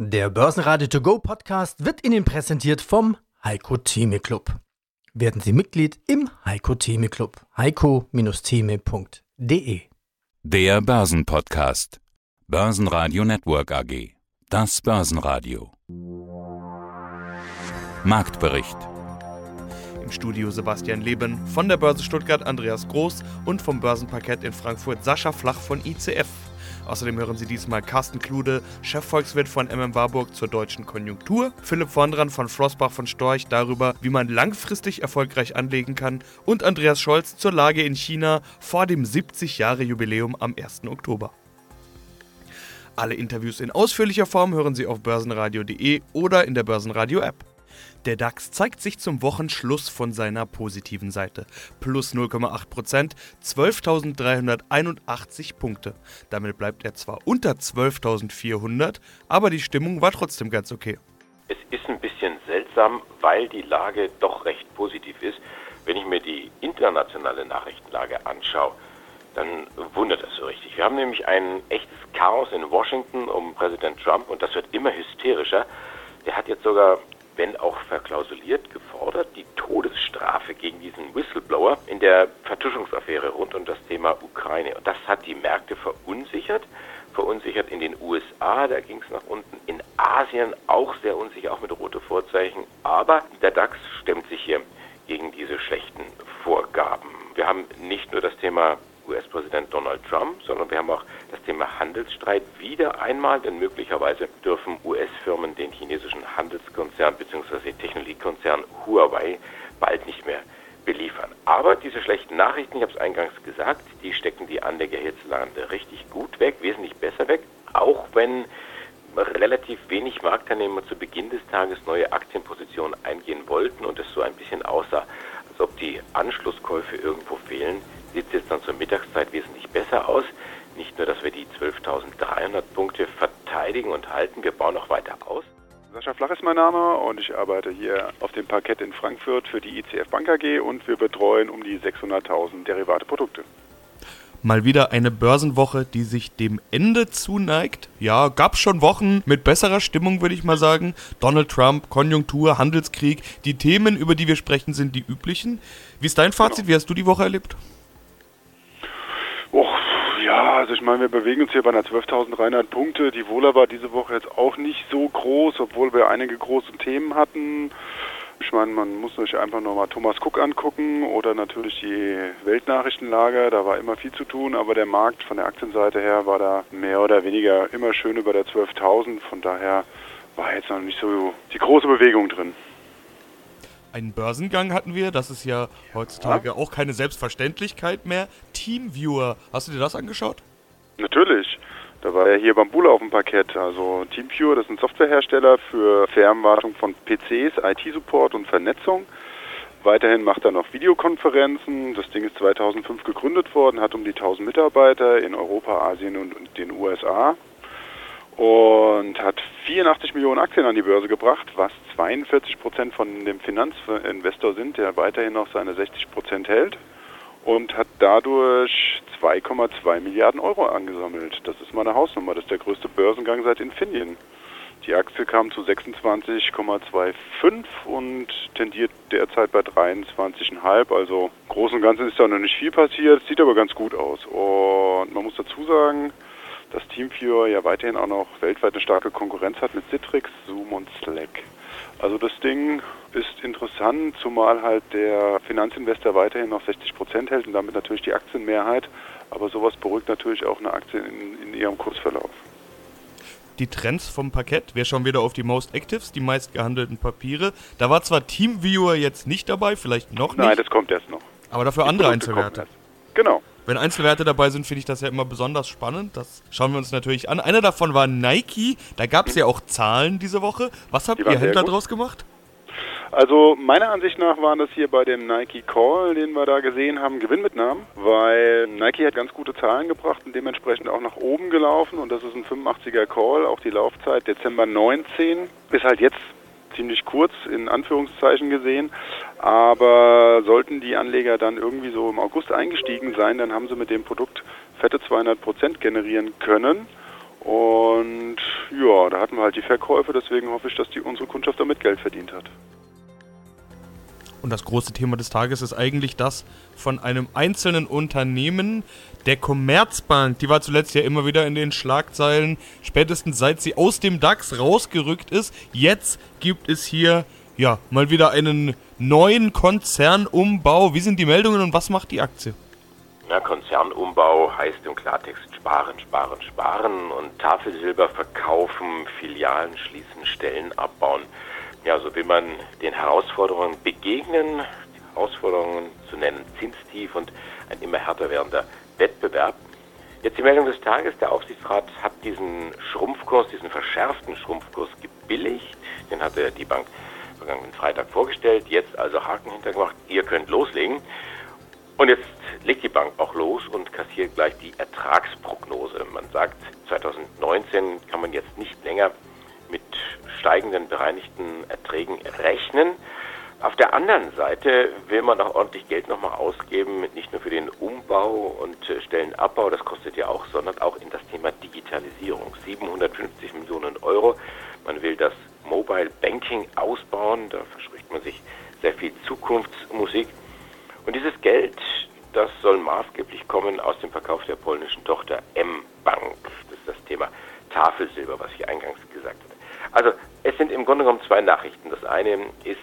Der Börsenradio To Go Podcast wird Ihnen präsentiert vom Heiko Theme Club. Werden Sie Mitglied im Heiko Theme Club. heiko-theme.de Der Börsenpodcast. Börsenradio Network AG. Das Börsenradio. Marktbericht. Im Studio Sebastian Leben, von der Börse Stuttgart Andreas Groß und vom Börsenparkett in Frankfurt Sascha Flach von ICF. Außerdem hören Sie diesmal Carsten Klude, Chefvolkswirt von MM Warburg zur deutschen Konjunktur, Philipp Vondran von Flossbach von Storch darüber, wie man langfristig erfolgreich anlegen kann und Andreas Scholz zur Lage in China vor dem 70-Jahre-Jubiläum am 1. Oktober. Alle Interviews in ausführlicher Form hören Sie auf börsenradio.de oder in der Börsenradio-App. Der DAX zeigt sich zum Wochenschluss von seiner positiven Seite. Plus 0,8%, 12.381 Punkte. Damit bleibt er zwar unter 12.400, aber die Stimmung war trotzdem ganz okay. Es ist ein bisschen seltsam, weil die Lage doch recht positiv ist. Wenn ich mir die internationale Nachrichtenlage anschaue, dann wundert das so richtig. Wir haben nämlich ein echtes Chaos in Washington um Präsident Trump und das wird immer hysterischer. Der hat jetzt sogar wenn auch verklausuliert, gefordert, die Todesstrafe gegen diesen Whistleblower in der Vertuschungsaffäre rund um das Thema Ukraine. Und das hat die Märkte verunsichert. Verunsichert in den USA, da ging es nach unten. In Asien auch sehr unsicher, auch mit rote Vorzeichen. Aber der DAX stemmt sich hier gegen diese schlechten Vorgaben. Wir haben nicht nur das Thema US-Präsident Donald Trump, sondern wir haben auch das Thema Handelsstreit wieder einmal, denn möglicherweise dürfen US-Firmen den chinesischen Handelskonzern bzw. Technologiekonzern Huawei bald nicht mehr beliefern. Aber diese schlechten Nachrichten, ich habe es eingangs gesagt, die stecken die Anleger hierzulande richtig gut weg, wesentlich besser weg, auch wenn relativ wenig Marktteilnehmer zu Beginn des Tages neue Aktienpositionen eingehen wollten und es so ein bisschen aussah, als ob die Anschlusskäufe irgendwo fehlen sieht es jetzt dann zur Mittagszeit wesentlich besser aus. Nicht nur, dass wir die 12.300 Punkte verteidigen und halten, wir bauen noch weiter aus. Sascha Flach ist mein Name und ich arbeite hier auf dem Parkett in Frankfurt für die ICF Bank AG und wir betreuen um die 600.000 derivate Produkte. Mal wieder eine Börsenwoche, die sich dem Ende zuneigt. Ja, gab schon Wochen mit besserer Stimmung, würde ich mal sagen. Donald Trump, Konjunktur, Handelskrieg. Die Themen, über die wir sprechen, sind die üblichen. Wie ist dein Fazit? Genau. Wie hast du die Woche erlebt? Also ich meine, wir bewegen uns hier bei einer 12.300 Punkte. Die Wohler war diese Woche jetzt auch nicht so groß, obwohl wir einige große Themen hatten. Ich meine, man muss sich einfach nochmal Thomas Cook angucken oder natürlich die Weltnachrichtenlage. Da war immer viel zu tun, aber der Markt von der Aktienseite her war da mehr oder weniger immer schön über der 12.000. Von daher war jetzt noch nicht so die große Bewegung drin einen Börsengang hatten wir. Das ist ja heutzutage ja. auch keine Selbstverständlichkeit mehr. Teamviewer, hast du dir das angeschaut? Natürlich. Da war ja hier Bambula auf dem Parkett. Also Teamviewer, das ist ein Softwarehersteller für Fernwartung von PCs, IT-Support und Vernetzung. Weiterhin macht er noch Videokonferenzen. Das Ding ist 2005 gegründet worden, hat um die 1000 Mitarbeiter in Europa, Asien und den USA und hat 84 Millionen Aktien an die Börse gebracht, was 42 Prozent von dem Finanzinvestor sind, der weiterhin noch seine 60 Prozent hält und hat dadurch 2,2 Milliarden Euro angesammelt. Das ist mal eine Hausnummer, das ist der größte Börsengang seit Infineon. Die Aktie kam zu 26,25 und tendiert derzeit bei 23,5. Also im Großen und Ganzen ist da noch nicht viel passiert, sieht aber ganz gut aus. Und man muss dazu sagen, dass TeamViewer ja weiterhin auch noch weltweit eine starke Konkurrenz hat mit Citrix, Zoom und Slack. Also das Ding ist interessant, zumal halt der Finanzinvestor weiterhin noch 60 Prozent hält und damit natürlich die Aktienmehrheit. Aber sowas beruhigt natürlich auch eine Aktie in, in ihrem Kursverlauf. Die Trends vom Parkett, wir schauen wieder auf die Most Actives, die meist gehandelten Papiere. Da war zwar TeamViewer jetzt nicht dabei, vielleicht noch nicht. Nein, das kommt erst noch. Aber dafür die andere Produkte Einzelwerte. Genau. Wenn Einzelwerte dabei sind, finde ich das ja immer besonders spannend. Das schauen wir uns natürlich an. Einer davon war Nike. Da gab es ja auch Zahlen diese Woche. Was habt ihr Händler draus gemacht? Also meiner Ansicht nach waren das hier bei dem Nike Call, den wir da gesehen haben, Gewinnmitnahmen, weil Nike hat ganz gute Zahlen gebracht und dementsprechend auch nach oben gelaufen und das ist ein 85er Call, auch die Laufzeit Dezember 19 bis halt jetzt ziemlich kurz in Anführungszeichen gesehen. Aber sollten die Anleger dann irgendwie so im August eingestiegen sein, dann haben sie mit dem Produkt fette 200 Prozent generieren können. Und ja, da hatten wir halt die Verkäufe, deswegen hoffe ich, dass die unsere Kundschaft damit Geld verdient hat. Und das große Thema des Tages ist eigentlich das von einem einzelnen Unternehmen, der Commerzbank. Die war zuletzt ja immer wieder in den Schlagzeilen, spätestens seit sie aus dem DAX rausgerückt ist. Jetzt gibt es hier ja mal wieder einen neuen Konzernumbau. Wie sind die Meldungen und was macht die Aktie? Ja, Konzernumbau heißt im Klartext sparen, sparen, sparen und Tafelsilber verkaufen, Filialen schließen, Stellen abbauen. Ja, so will man den Herausforderungen begegnen, die Herausforderungen zu nennen, Zinstief und ein immer härter werdender Wettbewerb. Jetzt die Meldung des Tages, der Aufsichtsrat hat diesen Schrumpfkurs, diesen verschärften Schrumpfkurs gebilligt. Den hatte die Bank vergangenen Freitag vorgestellt, jetzt also Haken hintergemacht, ihr könnt loslegen. Und jetzt legt die Bank auch los und kassiert gleich die Ertragsprognose. Man sagt, 2019 kann man jetzt nicht länger steigenden bereinigten Erträgen rechnen. Auf der anderen Seite will man auch ordentlich Geld nochmal ausgeben, nicht nur für den Umbau und Stellenabbau, das kostet ja auch, sondern auch in das Thema Digitalisierung. 750 Millionen Euro. Man will das Mobile Banking ausbauen, da verspricht man sich sehr viel Zukunftsmusik. Und dieses Geld, das soll maßgeblich kommen aus dem Verkauf der polnischen Tochter M-Bank. Das ist das Thema Tafelsilber, was ich eingangs gesagt habe. Also es sind im Grunde genommen zwei Nachrichten. Das eine ist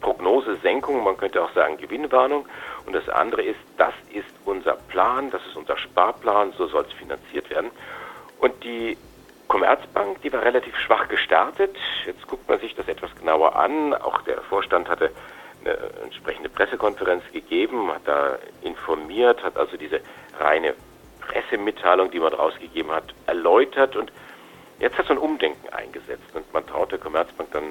Prognosesenkung, man könnte auch sagen Gewinnwarnung. Und das andere ist, das ist unser Plan, das ist unser Sparplan, so soll es finanziert werden. Und die Commerzbank, die war relativ schwach gestartet. Jetzt guckt man sich das etwas genauer an. Auch der Vorstand hatte eine entsprechende Pressekonferenz gegeben, hat da informiert, hat also diese reine Pressemitteilung, die man daraus gegeben hat, erläutert und jetzt hat so ein Umdenken eingesetzt und man traut der Commerzbank dann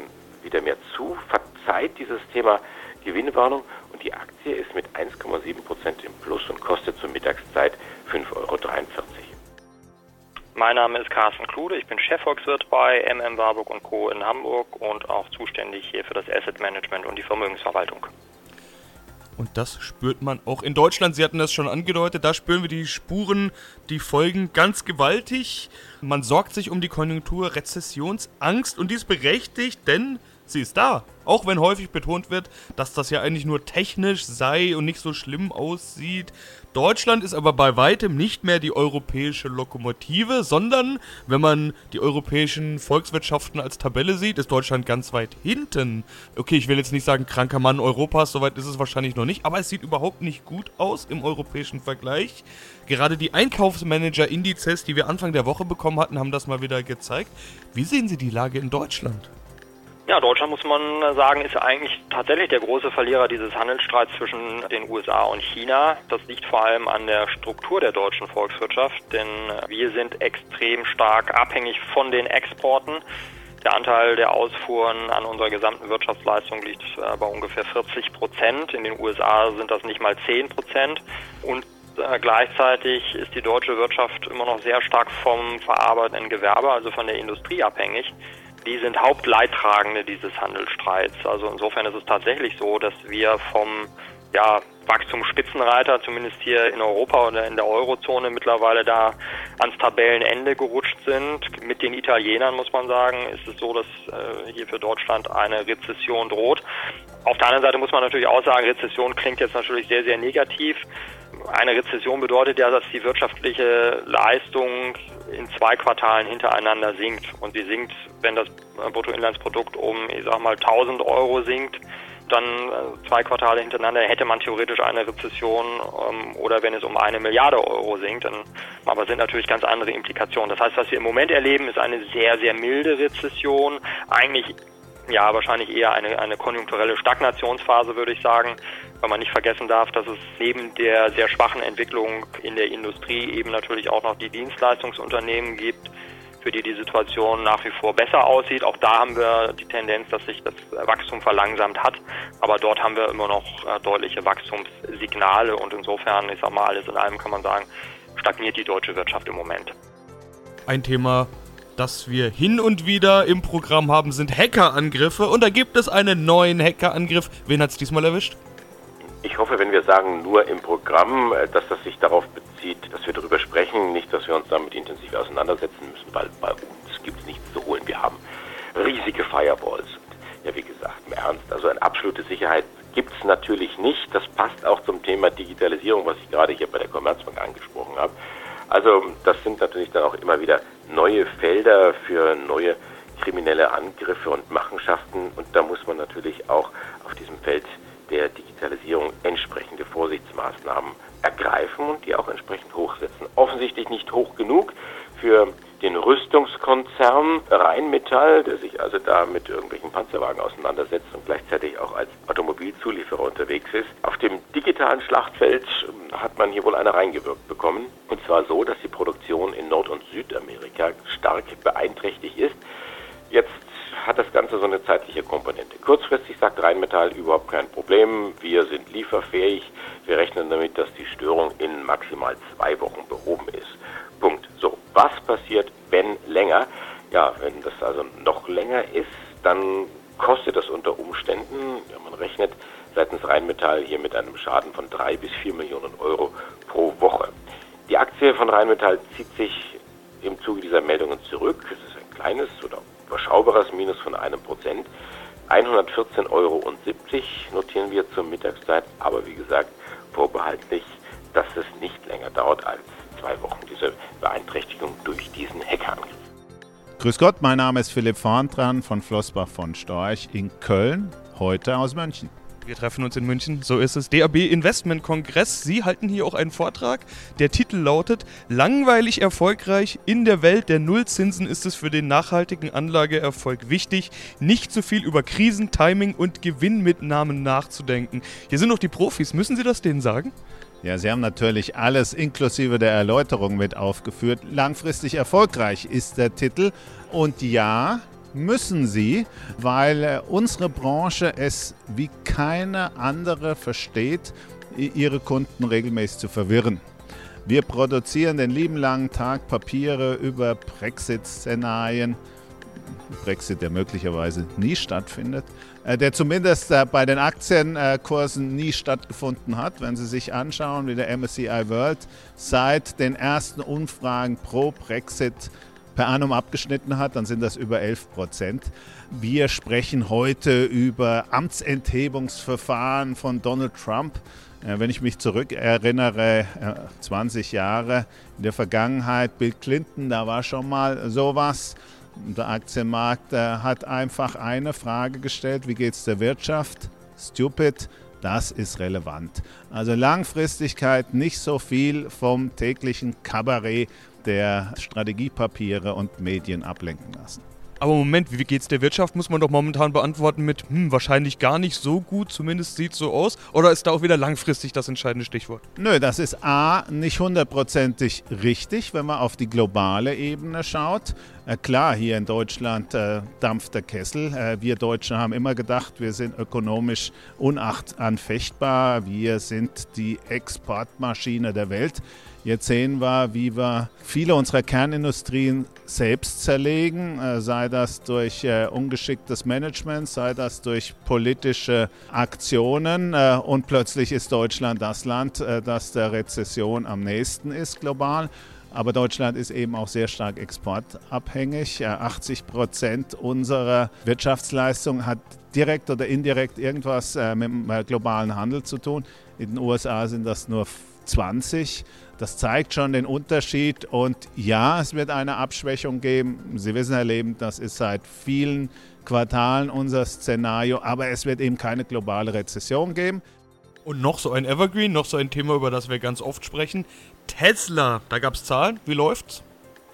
wieder mehr zu, verzeiht dieses Thema Gewinnwarnung und die Aktie ist mit 1,7 Prozent im Plus und kostet zur Mittagszeit 5,43 Euro. Mein Name ist Carsten Klude, ich bin Chefvolkswirt bei MM Warburg Co. in Hamburg und auch zuständig hier für das Asset Management und die Vermögensverwaltung. Und das spürt man auch in Deutschland. Sie hatten das schon angedeutet. Da spüren wir die Spuren, die Folgen ganz gewaltig. Man sorgt sich um die Konjunktur, Rezessionsangst und die ist berechtigt, denn sie ist da. Auch wenn häufig betont wird, dass das ja eigentlich nur technisch sei und nicht so schlimm aussieht. Deutschland ist aber bei weitem nicht mehr die europäische Lokomotive, sondern wenn man die europäischen Volkswirtschaften als Tabelle sieht, ist Deutschland ganz weit hinten. Okay, ich will jetzt nicht sagen kranker Mann Europas, soweit ist es wahrscheinlich noch nicht, aber es sieht überhaupt nicht gut aus im europäischen Vergleich. Gerade die Einkaufsmanager-Indizes, die wir Anfang der Woche bekommen hatten, haben das mal wieder gezeigt. Wie sehen Sie die Lage in Deutschland? Ja, Deutschland muss man sagen, ist eigentlich tatsächlich der große Verlierer dieses Handelsstreits zwischen den USA und China. Das liegt vor allem an der Struktur der deutschen Volkswirtschaft, denn wir sind extrem stark abhängig von den Exporten. Der Anteil der Ausfuhren an unserer gesamten Wirtschaftsleistung liegt äh, bei ungefähr 40 Prozent. In den USA sind das nicht mal 10 Prozent. Und äh, gleichzeitig ist die deutsche Wirtschaft immer noch sehr stark vom verarbeitenden Gewerbe, also von der Industrie abhängig die sind Hauptleidtragende dieses Handelsstreits. Also insofern ist es tatsächlich so, dass wir vom ja, Wachstumsspitzenreiter, zumindest hier in Europa oder in der Eurozone mittlerweile da ans Tabellenende gerutscht sind. Mit den Italienern muss man sagen, ist es so, dass äh, hier für Deutschland eine Rezession droht. Auf der anderen Seite muss man natürlich auch sagen, Rezession klingt jetzt natürlich sehr, sehr negativ. Eine Rezession bedeutet ja, dass die wirtschaftliche Leistung in zwei Quartalen hintereinander sinkt. Und sie sinkt, wenn das Bruttoinlandsprodukt um, ich sag mal, 1000 Euro sinkt, dann äh, zwei Quartale hintereinander hätte man theoretisch eine Rezession ähm, oder wenn es um eine Milliarde Euro sinkt, dann aber sind natürlich ganz andere Implikationen. Das heißt, was wir im Moment erleben, ist eine sehr, sehr milde Rezession. Eigentlich ja, wahrscheinlich eher eine, eine konjunkturelle Stagnationsphase, würde ich sagen, weil man nicht vergessen darf, dass es neben der sehr schwachen Entwicklung in der Industrie eben natürlich auch noch die Dienstleistungsunternehmen gibt, für die die Situation nach wie vor besser aussieht. Auch da haben wir die Tendenz, dass sich das Wachstum verlangsamt hat, aber dort haben wir immer noch äh, deutliche Wachstumssignale und insofern, ich sage mal, alles in allem kann man sagen, stagniert die deutsche Wirtschaft im Moment. Ein Thema, das wir hin und wieder im Programm haben, sind Hackerangriffe. Und da gibt es einen neuen Hackerangriff. Wen hat es diesmal erwischt? Ich hoffe, wenn wir sagen nur im Programm, äh, dass das sich darauf bezieht, zieht, dass wir darüber sprechen, nicht, dass wir uns damit intensiv auseinandersetzen müssen, weil bei uns gibt es nichts zu holen. Wir haben riesige Firewalls. Ja, wie gesagt, im Ernst, also eine absolute Sicherheit gibt es natürlich nicht. Das passt auch zum Thema Digitalisierung, was ich gerade hier bei der Commerzbank angesprochen habe. Also das sind natürlich dann auch immer wieder neue Felder für neue kriminelle Angriffe und Machenschaften und da muss man natürlich auch auf diesem Feld der Digitalisierung entsprechende Vorsichtsmaßnahmen ergreifen und die auch entsprechend hochsetzen. Offensichtlich nicht hoch genug für den Rüstungskonzern Rheinmetall, der sich also da mit irgendwelchen Panzerwagen auseinandersetzt und gleichzeitig auch als Automobilzulieferer unterwegs ist. Auf dem digitalen Schlachtfeld hat man hier wohl eine reingewirkt bekommen. Und zwar so, dass die Produktion in Nord- und Südamerika stark beeinträchtigt ist. Jetzt hat das Ganze so eine zeitliche Komponente. Kurzfristig sagt Rheinmetall überhaupt kein Problem. Wir sind lieferfähig. Wir rechnen damit, dass die Störung in maximal zwei Wochen behoben ist. Punkt. So, was passiert, wenn länger? Ja, wenn das also noch länger ist, dann kostet das unter Umständen, ja, man rechnet seitens Rheinmetall hier mit einem Schaden von drei bis vier Millionen Euro pro Woche. Die Aktie von Rheinmetall zieht sich im Zuge dieser Meldungen zurück. Es ist ein kleines oder überschaubares Minus von einem Prozent. 114,70 Euro notieren wir zur Mittagszeit, aber wie gesagt, vorbehaltlich, dass es nicht länger dauert als zwei Wochen, diese Beeinträchtigung durch diesen Hackerangriff. Grüß Gott, mein Name ist Philipp Vorntran von Flossbach von Storch in Köln, heute aus München. Wir treffen uns in München, so ist es. DAB Investment Kongress. Sie halten hier auch einen Vortrag. Der Titel lautet Langweilig erfolgreich. In der Welt der Nullzinsen ist es für den nachhaltigen Anlageerfolg wichtig, nicht zu viel über Krisen, Timing und Gewinnmitnahmen nachzudenken. Hier sind noch die Profis. Müssen Sie das denen sagen? Ja, Sie haben natürlich alles inklusive der Erläuterung mit aufgeführt. Langfristig erfolgreich ist der Titel. Und ja, müssen sie, weil äh, unsere Branche es wie keine andere versteht, ihre Kunden regelmäßig zu verwirren. Wir produzieren den lieben langen Tag Papiere über Brexit-Szenarien, Brexit, der möglicherweise nie stattfindet, äh, der zumindest äh, bei den Aktienkursen nie stattgefunden hat. Wenn Sie sich anschauen, wie der MSCI World seit den ersten Umfragen pro Brexit per annum abgeschnitten hat, dann sind das über 11 Prozent. Wir sprechen heute über Amtsenthebungsverfahren von Donald Trump. Wenn ich mich zurückerinnere, 20 Jahre in der Vergangenheit, Bill Clinton, da war schon mal sowas. Der Aktienmarkt hat einfach eine Frage gestellt, wie geht es der Wirtschaft? Stupid, das ist relevant. Also Langfristigkeit, nicht so viel vom täglichen Kabarett der Strategiepapiere und Medien ablenken lassen. Aber Moment, wie geht's der Wirtschaft, muss man doch momentan beantworten mit, hm, wahrscheinlich gar nicht so gut, zumindest sieht so aus. Oder ist da auch wieder langfristig das entscheidende Stichwort? Nö, das ist A, nicht hundertprozentig richtig, wenn man auf die globale Ebene schaut. Äh, klar, hier in Deutschland äh, dampft der Kessel. Äh, wir Deutschen haben immer gedacht, wir sind ökonomisch unachtanfechtbar. Wir sind die Exportmaschine der Welt. Jetzt sehen wir, wie wir viele unserer Kernindustrien selbst zerlegen, sei das durch ungeschicktes Management, sei das durch politische Aktionen. Und plötzlich ist Deutschland das Land, das der Rezession am nächsten ist global. Aber Deutschland ist eben auch sehr stark exportabhängig. 80 Prozent unserer Wirtschaftsleistung hat direkt oder indirekt irgendwas mit dem globalen Handel zu tun. In den USA sind das nur 20. Das zeigt schon den Unterschied. Und ja, es wird eine Abschwächung geben. Sie wissen, Herr Leben, das ist seit vielen Quartalen unser Szenario. Aber es wird eben keine globale Rezession geben. Und noch so ein Evergreen, noch so ein Thema, über das wir ganz oft sprechen. Tesla, da gab es Zahlen. Wie läuft's?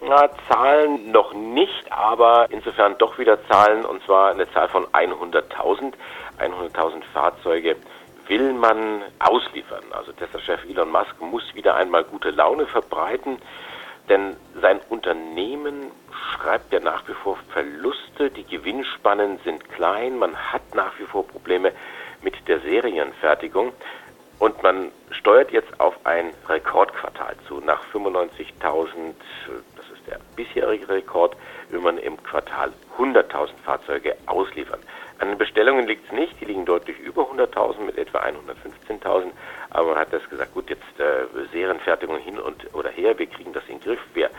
Na, Zahlen noch nicht, aber insofern doch wieder Zahlen, und zwar eine Zahl von 100.000. 100.000 Fahrzeuge will man ausliefern. Also Tesla-Chef Elon Musk muss wieder einmal gute Laune verbreiten, denn sein Unternehmen schreibt ja nach wie vor Verluste, die Gewinnspannen sind klein, man hat nach wie vor Probleme mit der Serienfertigung und man steuert jetzt auf ein Rekordquartal zu. Nach 95.000, das ist Der bisherige Rekord will man im Quartal 100.000 Fahrzeuge ausliefern. An den Bestellungen liegt es nicht, die liegen deutlich über 100.000 mit etwa 115.000. Aber man hat das gesagt, gut, jetzt äh, Serienfertigung hin und oder her, wir kriegen das in den Griff, wir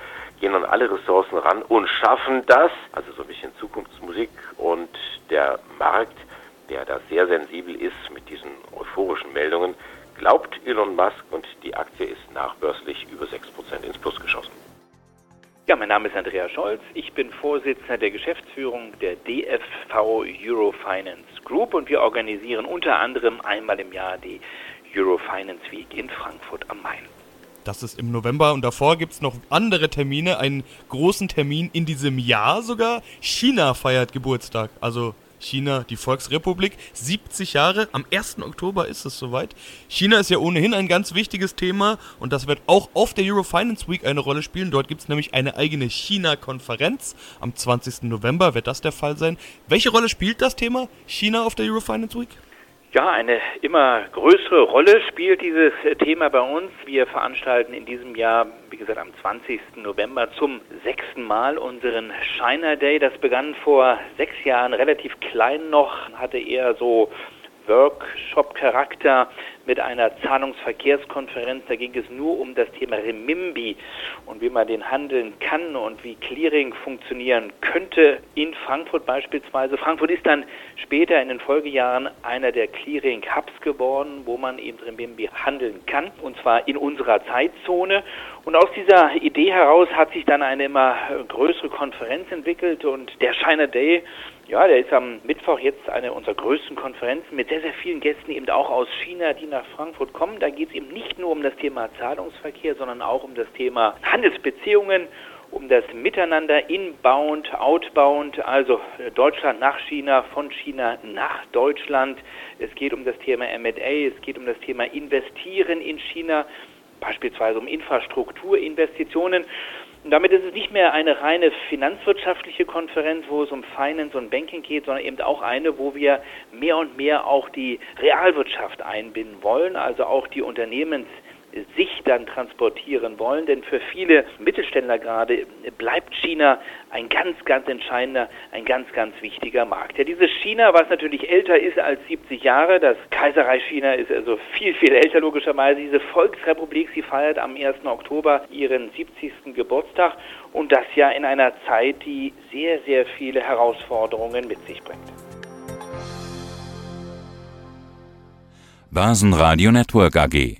gehen an alle Ressourcen ran und schaffen das. Also so ein bisschen Zukunftsmusik und der Markt, der da sehr sensibel ist mit diesen euphorischen Meldungen, glaubt Elon Musk und die Aktie ist nachbörslich über 6% ins Plus geschossen. Ja, mein Name ist Andreas Scholz. Ich bin Vorsitzender der Geschäftsführung der DFV Eurofinance Group und wir organisieren unter anderem einmal im Jahr die Eurofinance Week in Frankfurt am Main. Das ist im November und davor gibt es noch andere Termine, einen großen Termin in diesem Jahr sogar. China feiert Geburtstag. Also China, die Volksrepublik, 70 Jahre. Am 1. Oktober ist es soweit. China ist ja ohnehin ein ganz wichtiges Thema und das wird auch auf der Eurofinance Week eine Rolle spielen. Dort gibt es nämlich eine eigene China-Konferenz. Am 20. November wird das der Fall sein. Welche Rolle spielt das Thema China auf der Eurofinance Week? Ja, eine immer größere Rolle spielt dieses Thema bei uns. Wir veranstalten in diesem Jahr, wie gesagt, am 20. November zum sechsten Mal unseren China Day. Das begann vor sechs Jahren relativ klein noch, hatte eher so Workshop-Charakter mit einer Zahlungsverkehrskonferenz. Da ging es nur um das Thema Remimbi und wie man den handeln kann und wie Clearing funktionieren könnte in Frankfurt beispielsweise. Frankfurt ist dann später in den Folgejahren einer der Clearing-Hubs geworden, wo man eben Remimbi handeln kann und zwar in unserer Zeitzone. Und aus dieser Idee heraus hat sich dann eine immer größere Konferenz entwickelt und der China Day ja, der ist am Mittwoch jetzt eine unserer größten Konferenzen mit sehr, sehr vielen Gästen eben auch aus China, die nach Frankfurt kommen. Da geht es eben nicht nur um das Thema Zahlungsverkehr, sondern auch um das Thema Handelsbeziehungen, um das Miteinander inbound, outbound, also Deutschland nach China, von China nach Deutschland. Es geht um das Thema M&A, es geht um das Thema Investieren in China, beispielsweise um Infrastrukturinvestitionen. Und damit ist es nicht mehr eine reine finanzwirtschaftliche Konferenz, wo es um Finance und Banking geht, sondern eben auch eine, wo wir mehr und mehr auch die Realwirtschaft einbinden wollen, also auch die Unternehmens sich dann transportieren wollen. Denn für viele Mittelständler gerade bleibt China ein ganz, ganz entscheidender, ein ganz, ganz wichtiger Markt. Ja, dieses China, was natürlich älter ist als 70 Jahre, das Kaiserreich China ist also viel, viel älter logischerweise. Diese Volksrepublik, sie feiert am 1. Oktober ihren 70. Geburtstag und das ja in einer Zeit, die sehr, sehr viele Herausforderungen mit sich bringt. Basen Network AG